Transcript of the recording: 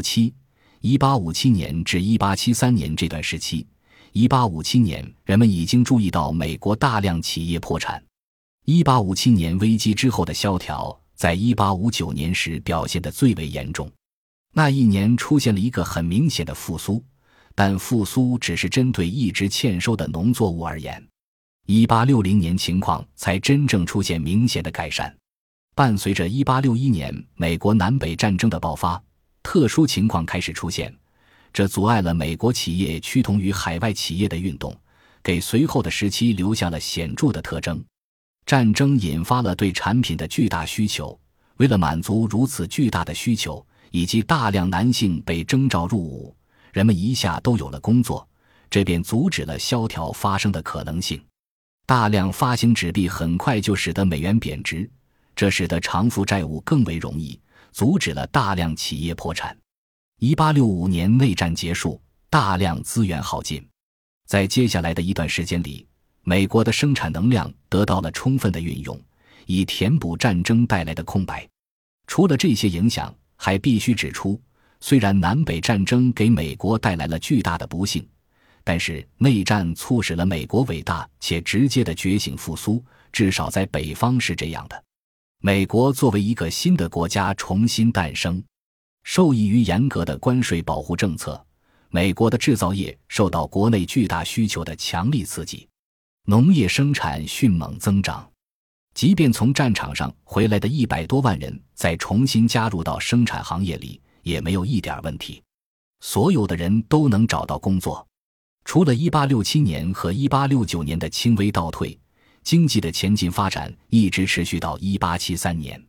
七一八五七年至一八七三年这段时期，一八五七年人们已经注意到美国大量企业破产。一八五七年危机之后的萧条，在一八五九年时表现得最为严重。那一年出现了一个很明显的复苏，但复苏只是针对一直欠收的农作物而言。一八六零年情况才真正出现明显的改善。伴随着一八六一年美国南北战争的爆发，特殊情况开始出现，这阻碍了美国企业趋同于海外企业的运动，给随后的时期留下了显著的特征。战争引发了对产品的巨大需求，为了满足如此巨大的需求，以及大量男性被征召入伍，人们一下都有了工作，这便阻止了萧条发生的可能性。大量发行纸币很快就使得美元贬值。这使得偿付债务更为容易，阻止了大量企业破产。一八六五年内战结束，大量资源耗尽，在接下来的一段时间里，美国的生产能量得到了充分的运用，以填补战争带来的空白。除了这些影响，还必须指出，虽然南北战争给美国带来了巨大的不幸，但是内战促使了美国伟大且直接的觉醒复苏，至少在北方是这样的。美国作为一个新的国家重新诞生，受益于严格的关税保护政策，美国的制造业受到国内巨大需求的强力刺激，农业生产迅猛增长。即便从战场上回来的一百多万人再重新加入到生产行业里，也没有一点问题。所有的人都能找到工作，除了1867年和1869年的轻微倒退。经济的前进发展一直持续到一八七三年。